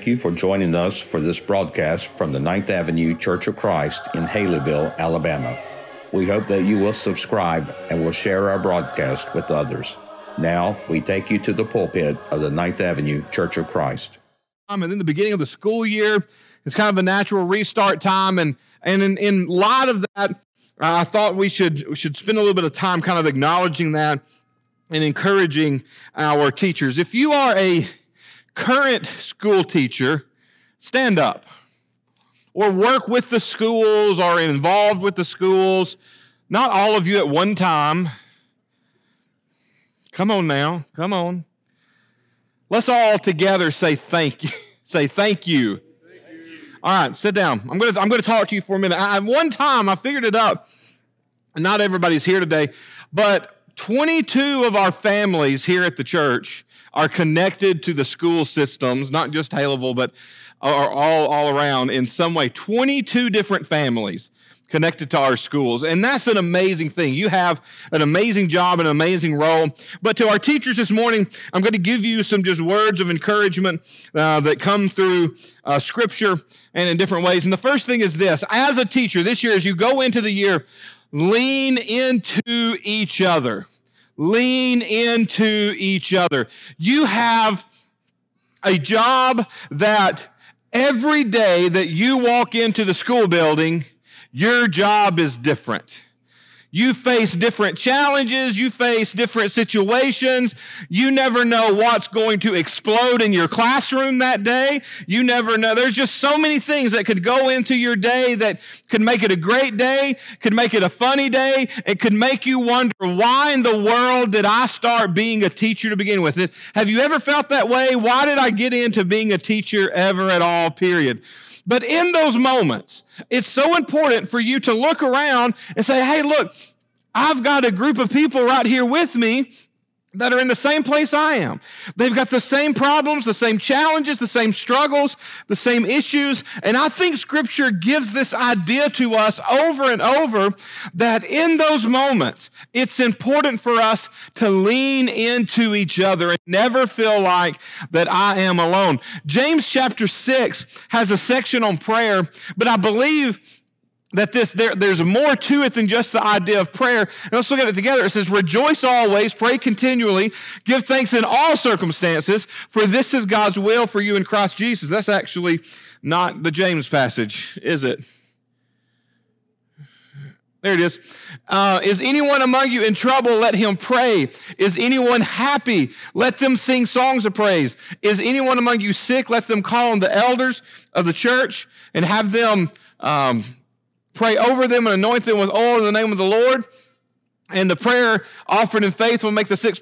thank you for joining us for this broadcast from the Ninth Avenue Church of Christ in Haleyville, Alabama. We hope that you will subscribe and will share our broadcast with others. Now, we take you to the pulpit of the Ninth Avenue Church of Christ. Um, And then the beginning of the school year, it's kind of a natural restart time. And, and in, in light of that, I thought we should, we should spend a little bit of time kind of acknowledging that and encouraging our teachers. If you are a current school teacher, stand up or work with the schools or involved with the schools. Not all of you at one time. Come on now, come on. Let's all together say thank you. say thank you. All right, sit down. I'm going to I'm to talk to you for a minute. I, one time I figured it up. Not everybody's here today, but 22 of our families here at the church are connected to the school systems, not just Haleyville, but are all, all around in some way. 22 different families connected to our schools. And that's an amazing thing. You have an amazing job, and an amazing role. But to our teachers this morning, I'm going to give you some just words of encouragement uh, that come through uh, scripture and in different ways. And the first thing is this as a teacher this year, as you go into the year, lean into each other. Lean into each other. You have a job that every day that you walk into the school building, your job is different. You face different challenges. You face different situations. You never know what's going to explode in your classroom that day. You never know. There's just so many things that could go into your day that could make it a great day, could make it a funny day. It could make you wonder, why in the world did I start being a teacher to begin with? Have you ever felt that way? Why did I get into being a teacher ever at all, period? But in those moments, it's so important for you to look around and say, hey, look, I've got a group of people right here with me that are in the same place I am. They've got the same problems, the same challenges, the same struggles, the same issues. And I think scripture gives this idea to us over and over that in those moments, it's important for us to lean into each other and never feel like that I am alone. James chapter 6 has a section on prayer, but I believe that this there, there's more to it than just the idea of prayer. And let's look at it together. It says, Rejoice always, pray continually, give thanks in all circumstances, for this is God's will for you in Christ Jesus. That's actually not the James passage, is it? There it is. Uh, is anyone among you in trouble? Let him pray. Is anyone happy? Let them sing songs of praise. Is anyone among you sick? Let them call on the elders of the church and have them um, Pray over them and anoint them with oil in the name of the Lord. And the prayer offered in faith will make the sick,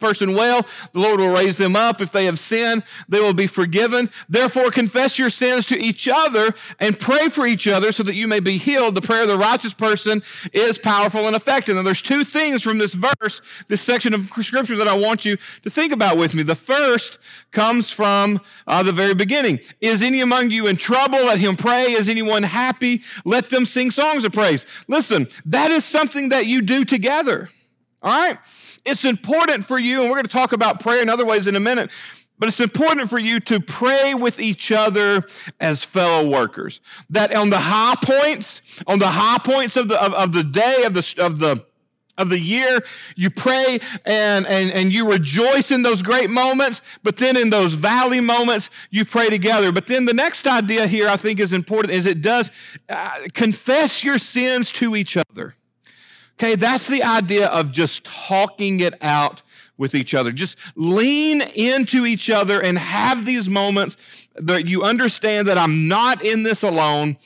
person well. The Lord will raise them up. If they have sinned, they will be forgiven. Therefore, confess your sins to each other and pray for each other so that you may be healed. The prayer of the righteous person is powerful and effective. And there's two things from this verse, this section of scripture that I want you to think about with me. The first comes from uh, the very beginning. Is any among you in trouble? Let him pray. Is anyone happy? Let them sing songs of praise. Listen, that is something that you do together. All right? It's important for you, and we're going to talk about prayer in other ways in a minute. But it's important for you to pray with each other as fellow workers. That on the high points, on the high points of the, of, of the day, of the, of the, of the year. You pray and, and, and you rejoice in those great moments, but then in those valley moments, you pray together. But then the next idea here I think is important is it does uh, confess your sins to each other. Okay, that's the idea of just talking it out with each other. Just lean into each other and have these moments that you understand that I'm not in this alone.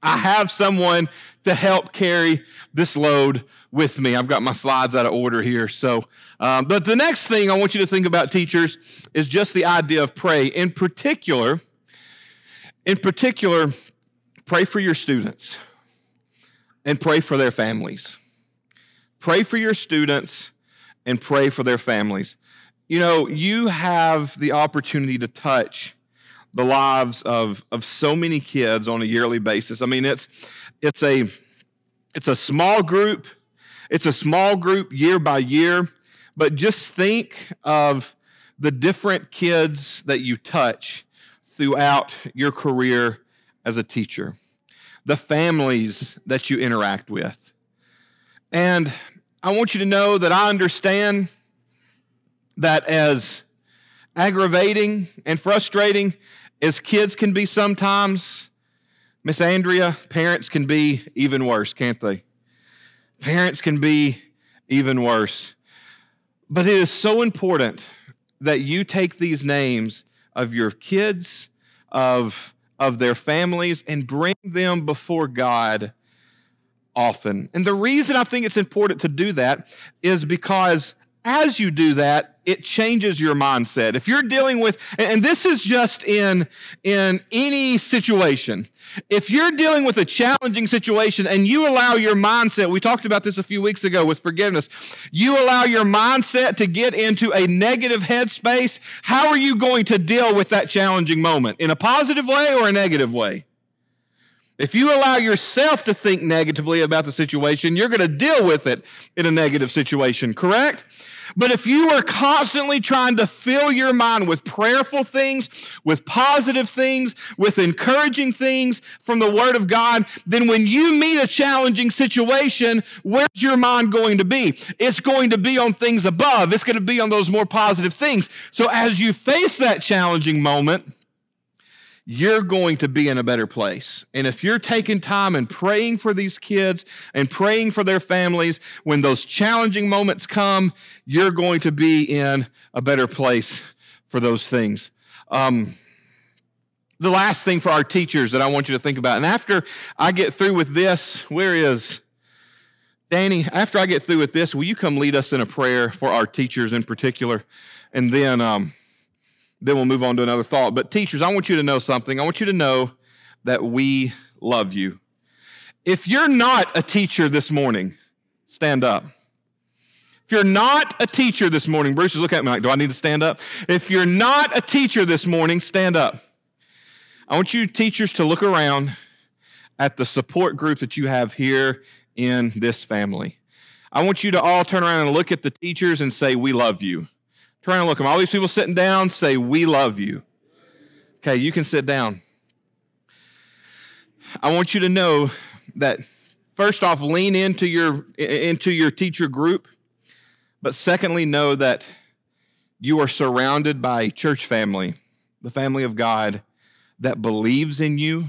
I have someone to help carry this load with me. I've got my slides out of order here. So, um, but the next thing I want you to think about, teachers, is just the idea of pray. In particular, in particular, pray for your students and pray for their families. Pray for your students and pray for their families. You know, you have the opportunity to touch the lives of, of so many kids on a yearly basis. I mean, it's it's a it's a small group it's a small group year by year, but just think of the different kids that you touch throughout your career as a teacher, the families that you interact with. And I want you to know that I understand that as aggravating and frustrating as kids can be sometimes, Miss Andrea, parents can be even worse, can't they? Parents can be even worse. But it is so important that you take these names of your kids, of, of their families, and bring them before God often. And the reason I think it's important to do that is because as you do that, it changes your mindset. If you're dealing with, and this is just in, in any situation, if you're dealing with a challenging situation and you allow your mindset, we talked about this a few weeks ago with forgiveness, you allow your mindset to get into a negative headspace, how are you going to deal with that challenging moment? In a positive way or a negative way? If you allow yourself to think negatively about the situation, you're going to deal with it in a negative situation, correct? But if you are constantly trying to fill your mind with prayerful things, with positive things, with encouraging things from the Word of God, then when you meet a challenging situation, where's your mind going to be? It's going to be on things above. It's going to be on those more positive things. So as you face that challenging moment, you're going to be in a better place. And if you're taking time and praying for these kids and praying for their families, when those challenging moments come, you're going to be in a better place for those things. Um, the last thing for our teachers that I want you to think about, and after I get through with this, where is Danny? After I get through with this, will you come lead us in a prayer for our teachers in particular? And then, um, then we'll move on to another thought. But teachers, I want you to know something. I want you to know that we love you. If you're not a teacher this morning, stand up. If you're not a teacher this morning, Bruce is looking at me like, do I need to stand up? If you're not a teacher this morning, stand up. I want you teachers to look around at the support group that you have here in this family. I want you to all turn around and look at the teachers and say, We love you. Turn and look at them. All these people sitting down say, We love you. Okay, you can sit down. I want you to know that first off, lean into your into your teacher group, but secondly, know that you are surrounded by a church family, the family of God, that believes in you,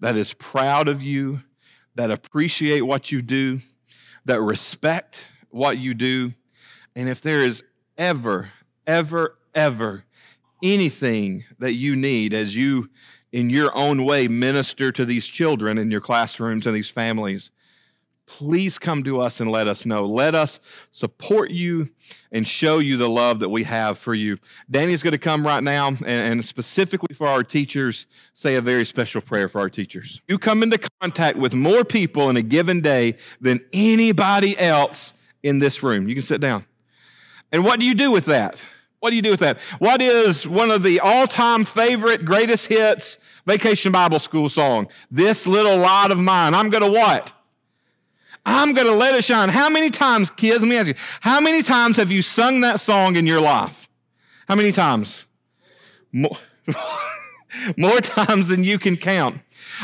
that is proud of you, that appreciate what you do, that respect what you do. And if there is ever, ever, ever anything that you need as you, in your own way, minister to these children in your classrooms and these families, please come to us and let us know. Let us support you and show you the love that we have for you. Danny's going to come right now and, and, specifically for our teachers, say a very special prayer for our teachers. You come into contact with more people in a given day than anybody else in this room. You can sit down. And what do you do with that? What do you do with that? What is one of the all time favorite, greatest hits vacation Bible school song? This little light of mine. I'm going to what? I'm going to let it shine. How many times, kids, let me ask you, how many times have you sung that song in your life? How many times? More, more times than you can count.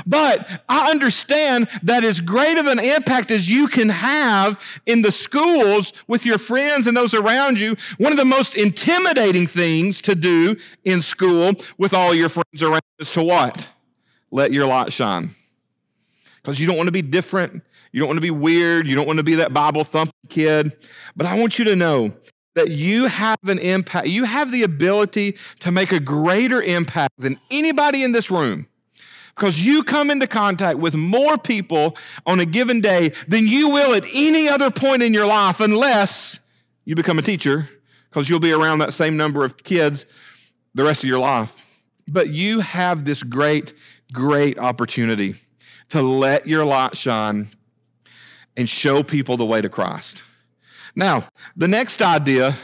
But I understand that as great of an impact as you can have in the schools with your friends and those around you, one of the most intimidating things to do in school with all your friends around is to what? Let your light shine. Because you don't want to be different. You don't want to be weird. You don't want to be that Bible thumping kid. But I want you to know that you have an impact. You have the ability to make a greater impact than anybody in this room because you come into contact with more people on a given day than you will at any other point in your life unless you become a teacher because you'll be around that same number of kids the rest of your life. But you have this great, great opportunity to let your light shine and show people the way to Christ. Now, the next idea,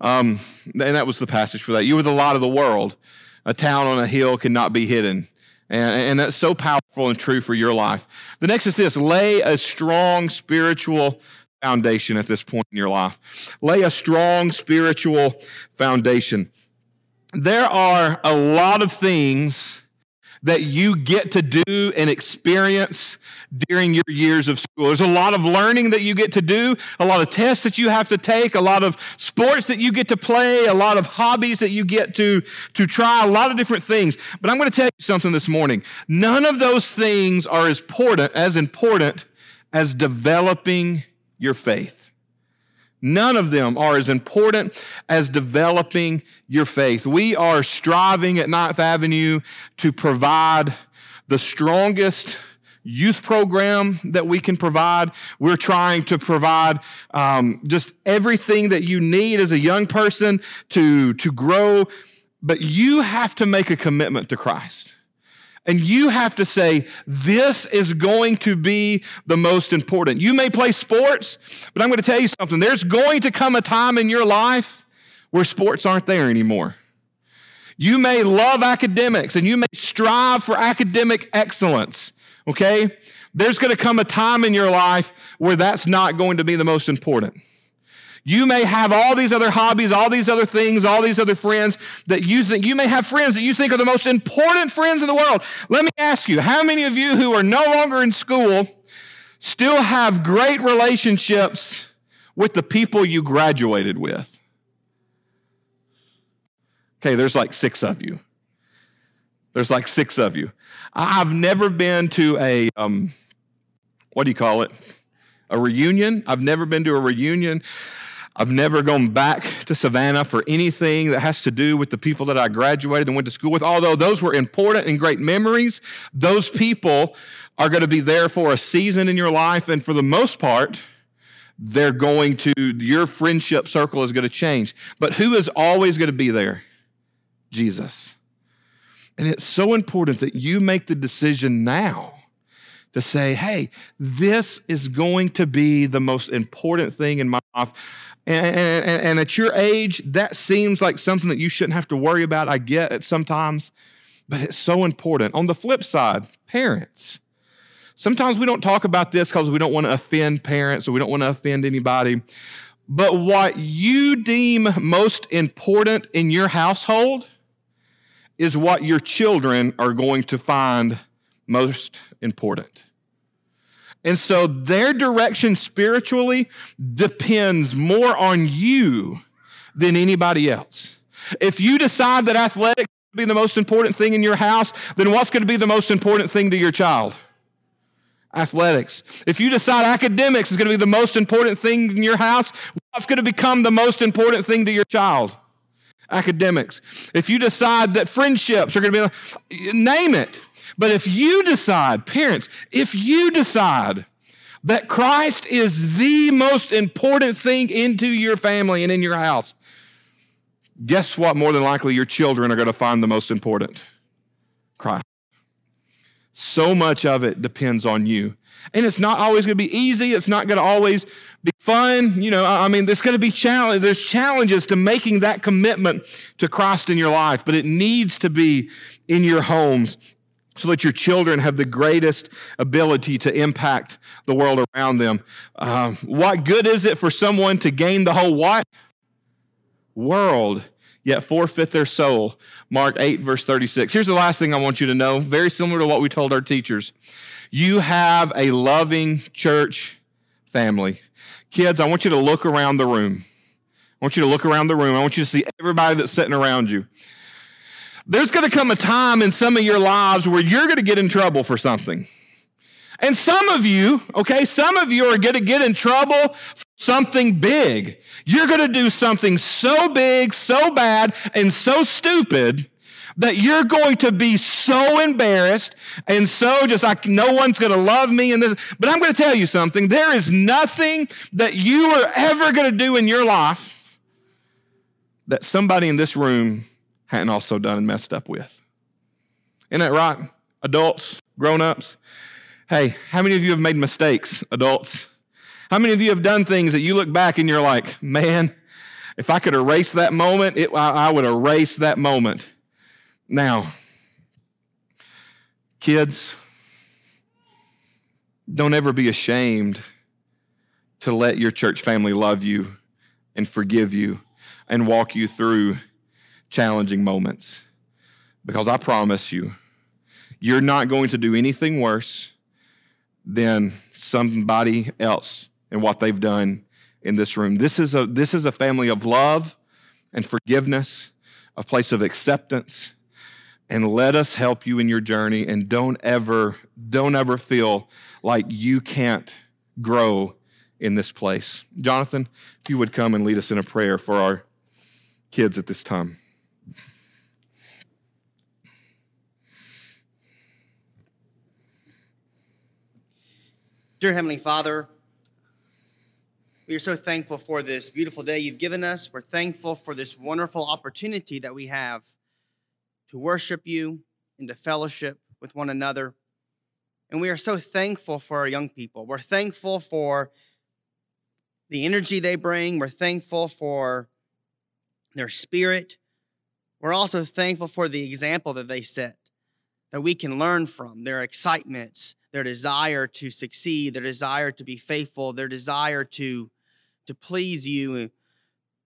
um, and that was the passage for that. You were the light of the world. A town on a hill cannot be hidden. And, and that's so powerful and true for your life. The next is this lay a strong spiritual foundation at this point in your life. Lay a strong spiritual foundation. there are a lot of things that you get to do and experience during your years of school. There's a lot of learning that you get to do, a lot of tests that you have to take, a lot of sports that you get to play, a lot of hobbies that you get to, to try, a lot of different things. But I'm going to tell you something this morning. None of those things are as important, as important as developing your faith. None of them are as important as developing your faith. We are striving at Ninth Avenue to provide the strongest youth program that we can provide. We're trying to provide um, just everything that you need as a young person to, to grow. But you have to make a commitment to Christ. And you have to say, this is going to be the most important. You may play sports, but I'm going to tell you something. There's going to come a time in your life where sports aren't there anymore. You may love academics and you may strive for academic excellence, okay? There's going to come a time in your life where that's not going to be the most important. You may have all these other hobbies, all these other things, all these other friends that you think, you may have friends that you think are the most important friends in the world. Let me ask you, how many of you who are no longer in school still have great relationships with the people you graduated with? Okay, there's like six of you. There's like six of you. I've never been to a, um, what do you call it? A reunion. I've never been to a reunion I've never gone back to Savannah for anything that has to do with the people that I graduated and went to school with. Although those were important and great memories, those people are going to be there for a season in your life. And for the most part, they're going to, your friendship circle is going to change. But who is always going to be there? Jesus. And it's so important that you make the decision now to say, hey, this is going to be the most important thing in my life. And, and, and, at your age, that seems like something that you shouldn't have to worry about. I get it sometimes, but it's so important. On the flip side, parents. Sometimes we don't talk about this because we don't want to offend parents or we don't want to offend anybody. But what you deem most important in your household is what your children are going to find most important. And so their direction spiritually depends more on you than anybody else. If you decide that athletics be the most important thing in your house, then what's going to be the most important thing to your child? Athletics. If you decide academics is going to be the most important thing in your house, what's going to become the most important thing to your child? Academics. If you decide that friendships are going to be, name it. But if you decide, parents, if you decide that Christ is the most important thing into your family and in your house, guess what? More than likely, your children are going to find the most important Christ. So much of it depends on you. And it's not always going to be easy. It's not going to always be fun. You know, I mean, there's going to be challenge. There's challenges to making that commitment to Christ in your life, but it needs to be in your homes so that your children have the greatest ability to impact the world around them. Uh, what good is it for someone to gain the whole what? World, yet forfeit their soul. Mark 8, verse 36. Here's the last thing I want you to know, very similar to what we told our teachers. You have a loving church family. Kids, I want you to look around the room. I want you to look around the room. I want you to see everybody that's sitting around you there's going to come a time in some of your lives where you're going to get in trouble for something. And some of you, okay, some of you are going to get in trouble for something big. You're going to do something so big, so bad, and so stupid that you're going to be so embarrassed and so just like no one's going to love me and this. But I'm going to tell you something. There is nothing that you are ever going to do in your life that somebody in this room hadn't also done and messed up with. Isn't that right? Adults, grown ups. Hey, how many of you have made mistakes, adults? How many of you have done things that you look back and you're like, man, if I could erase that moment, it, I, I would erase that moment. Now, kids, don't ever be ashamed to let your church family love you and forgive you and walk you through challenging moments. Because I promise you, you're not going to do anything worse than somebody else and what they've done in this room. This is a, this is a family of love and forgiveness, a place of acceptance. And let us help you in your journey and don't ever, don't ever feel like you can't grow in this place. Jonathan, if you would come and lead us in a prayer for our kids at this time. Dear Heavenly Father, we are so thankful for this beautiful day you've given us. We're thankful for this wonderful opportunity that we have to worship you and to fellowship with one another. And we are so thankful for our young people. We're thankful for the energy they bring. We're thankful for their spirit. We're also thankful for the example that they set that we can learn from, their excitements, their desire to succeed, their desire to be faithful, their desire to, to please you. And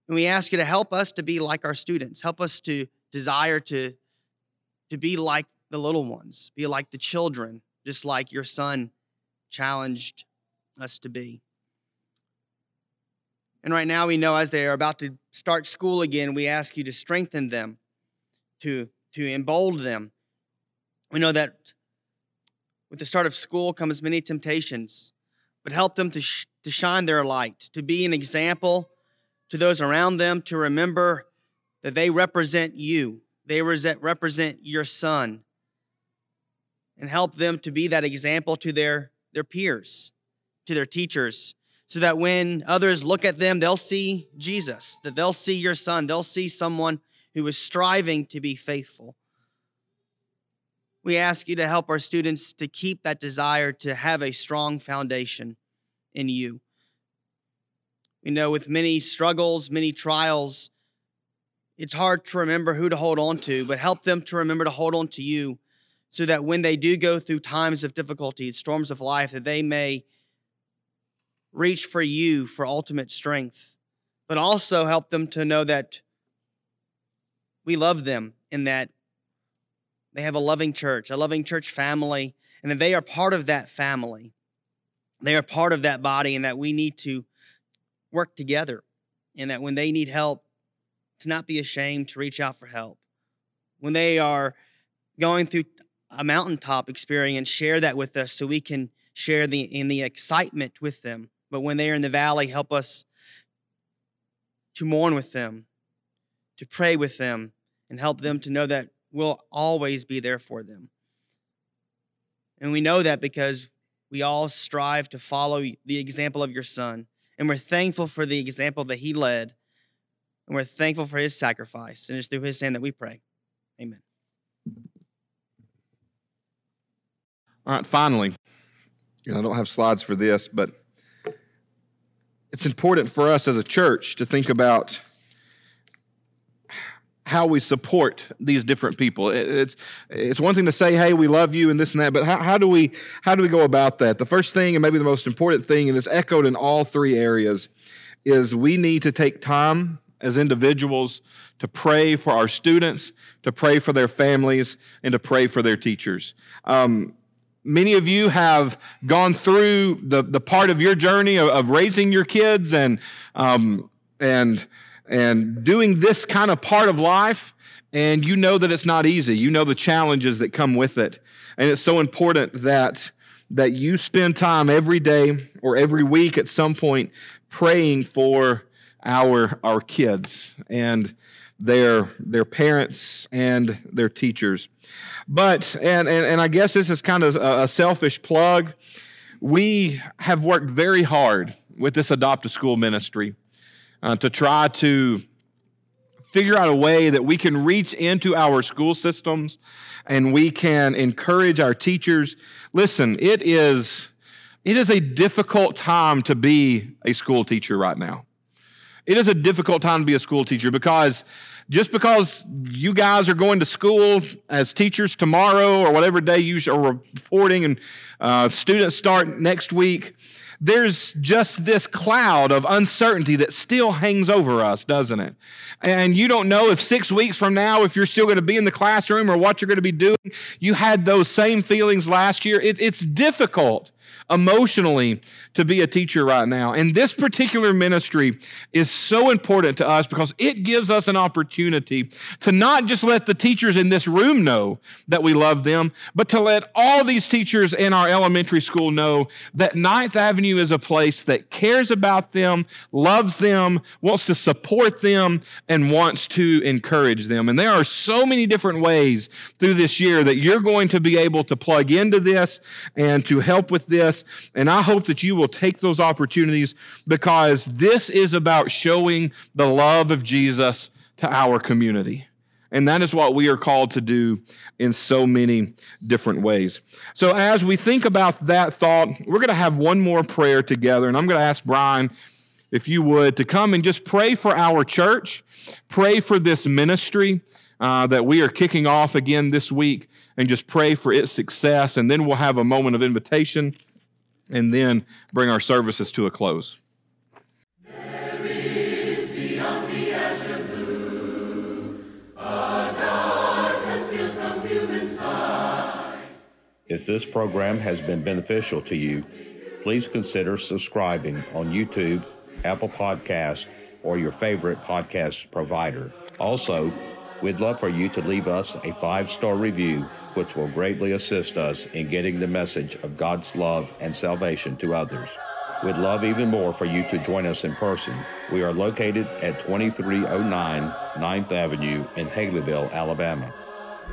we ask you to help us to be like our students. Help us to desire to, to be like the little ones, be like the children, just like your son challenged us to be. And right now, we know as they are about to start school again, we ask you to strengthen them, to, to embolden them. We know that with the start of school comes many temptations, but help them to, sh- to shine their light, to be an example to those around them, to remember that they represent you, they represent your son, and help them to be that example to their, their peers, to their teachers, so that when others look at them, they'll see Jesus, that they'll see your son, they'll see someone who is striving to be faithful. We ask you to help our students to keep that desire to have a strong foundation in you. We know with many struggles, many trials, it's hard to remember who to hold on to, but help them to remember to hold on to you so that when they do go through times of difficulty, storms of life, that they may reach for you for ultimate strength, but also help them to know that we love them and that they have a loving church, a loving church family, and that they are part of that family. They are part of that body, and that we need to work together. And that when they need help, to not be ashamed to reach out for help. When they are going through a mountaintop experience, share that with us so we can share the in the excitement with them. But when they are in the valley, help us to mourn with them, to pray with them, and help them to know that we'll always be there for them. And we know that because we all strive to follow the example of your son. And we're thankful for the example that he led. And we're thankful for his sacrifice. And it's through his hand that we pray. Amen. All right, finally, and I don't have slides for this, but it's important for us as a church to think about how we support these different people. It's it's one thing to say, "Hey, we love you," and this and that, but how, how do we how do we go about that? The first thing, and maybe the most important thing, and it's echoed in all three areas, is we need to take time as individuals to pray for our students, to pray for their families, and to pray for their teachers. Um, many of you have gone through the, the part of your journey of, of raising your kids and um, and and doing this kind of part of life, and you know that it's not easy. You know the challenges that come with it. And it's so important that, that you spend time every day or every week at some point praying for our, our kids and their, their parents and their teachers. But, and, and, and I guess this is kind of a, a selfish plug. We have worked very hard with this Adopt a School ministry uh, to try to figure out a way that we can reach into our school systems and we can encourage our teachers. Listen, it is, it is a difficult time to be a school teacher right now. It is a difficult time to be a school teacher because just because you guys are going to school as teachers tomorrow or whatever day you are reporting and uh, students start next week, there's just this cloud of uncertainty that still hangs over us, doesn't it? And you don't know if six weeks from now, if you're still going to be in the classroom or what you're going to be doing. You had those same feelings last year. It, it's difficult emotionally to be a teacher right now. And this particular ministry is so important to us because it gives us an opportunity to not just let the teachers in this room know that we love them, but to let all these teachers in our elementary school know that Ninth Avenue is a place that cares about them, loves them, wants to support them, and wants to encourage them. And there are so many different ways through this year that you're going to be able to plug into this and to help with this. And I hope that you will take those opportunities because this is about showing the love of Jesus to our community. And that is what we are called to do in so many different ways. So, as we think about that thought, we're going to have one more prayer together. And I'm going to ask Brian, if you would, to come and just pray for our church, pray for this ministry uh, that we are kicking off again this week, and just pray for its success. And then we'll have a moment of invitation and then bring our services to a close. If this program has been beneficial to you, please consider subscribing on YouTube, Apple Podcast, or your favorite podcast provider. Also, we'd love for you to leave us a five star review which will greatly assist us in getting the message of God's love and salvation to others. We'd love even more for you to join us in person. We are located at 2309 9th Avenue in Haleyville, Alabama.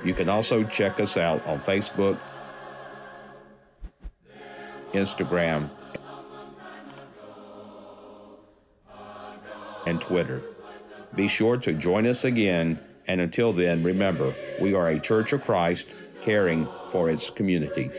You can also check us out on Facebook, Instagram, and Twitter. Be sure to join us again, and until then, remember, we are a Church of Christ caring for its community.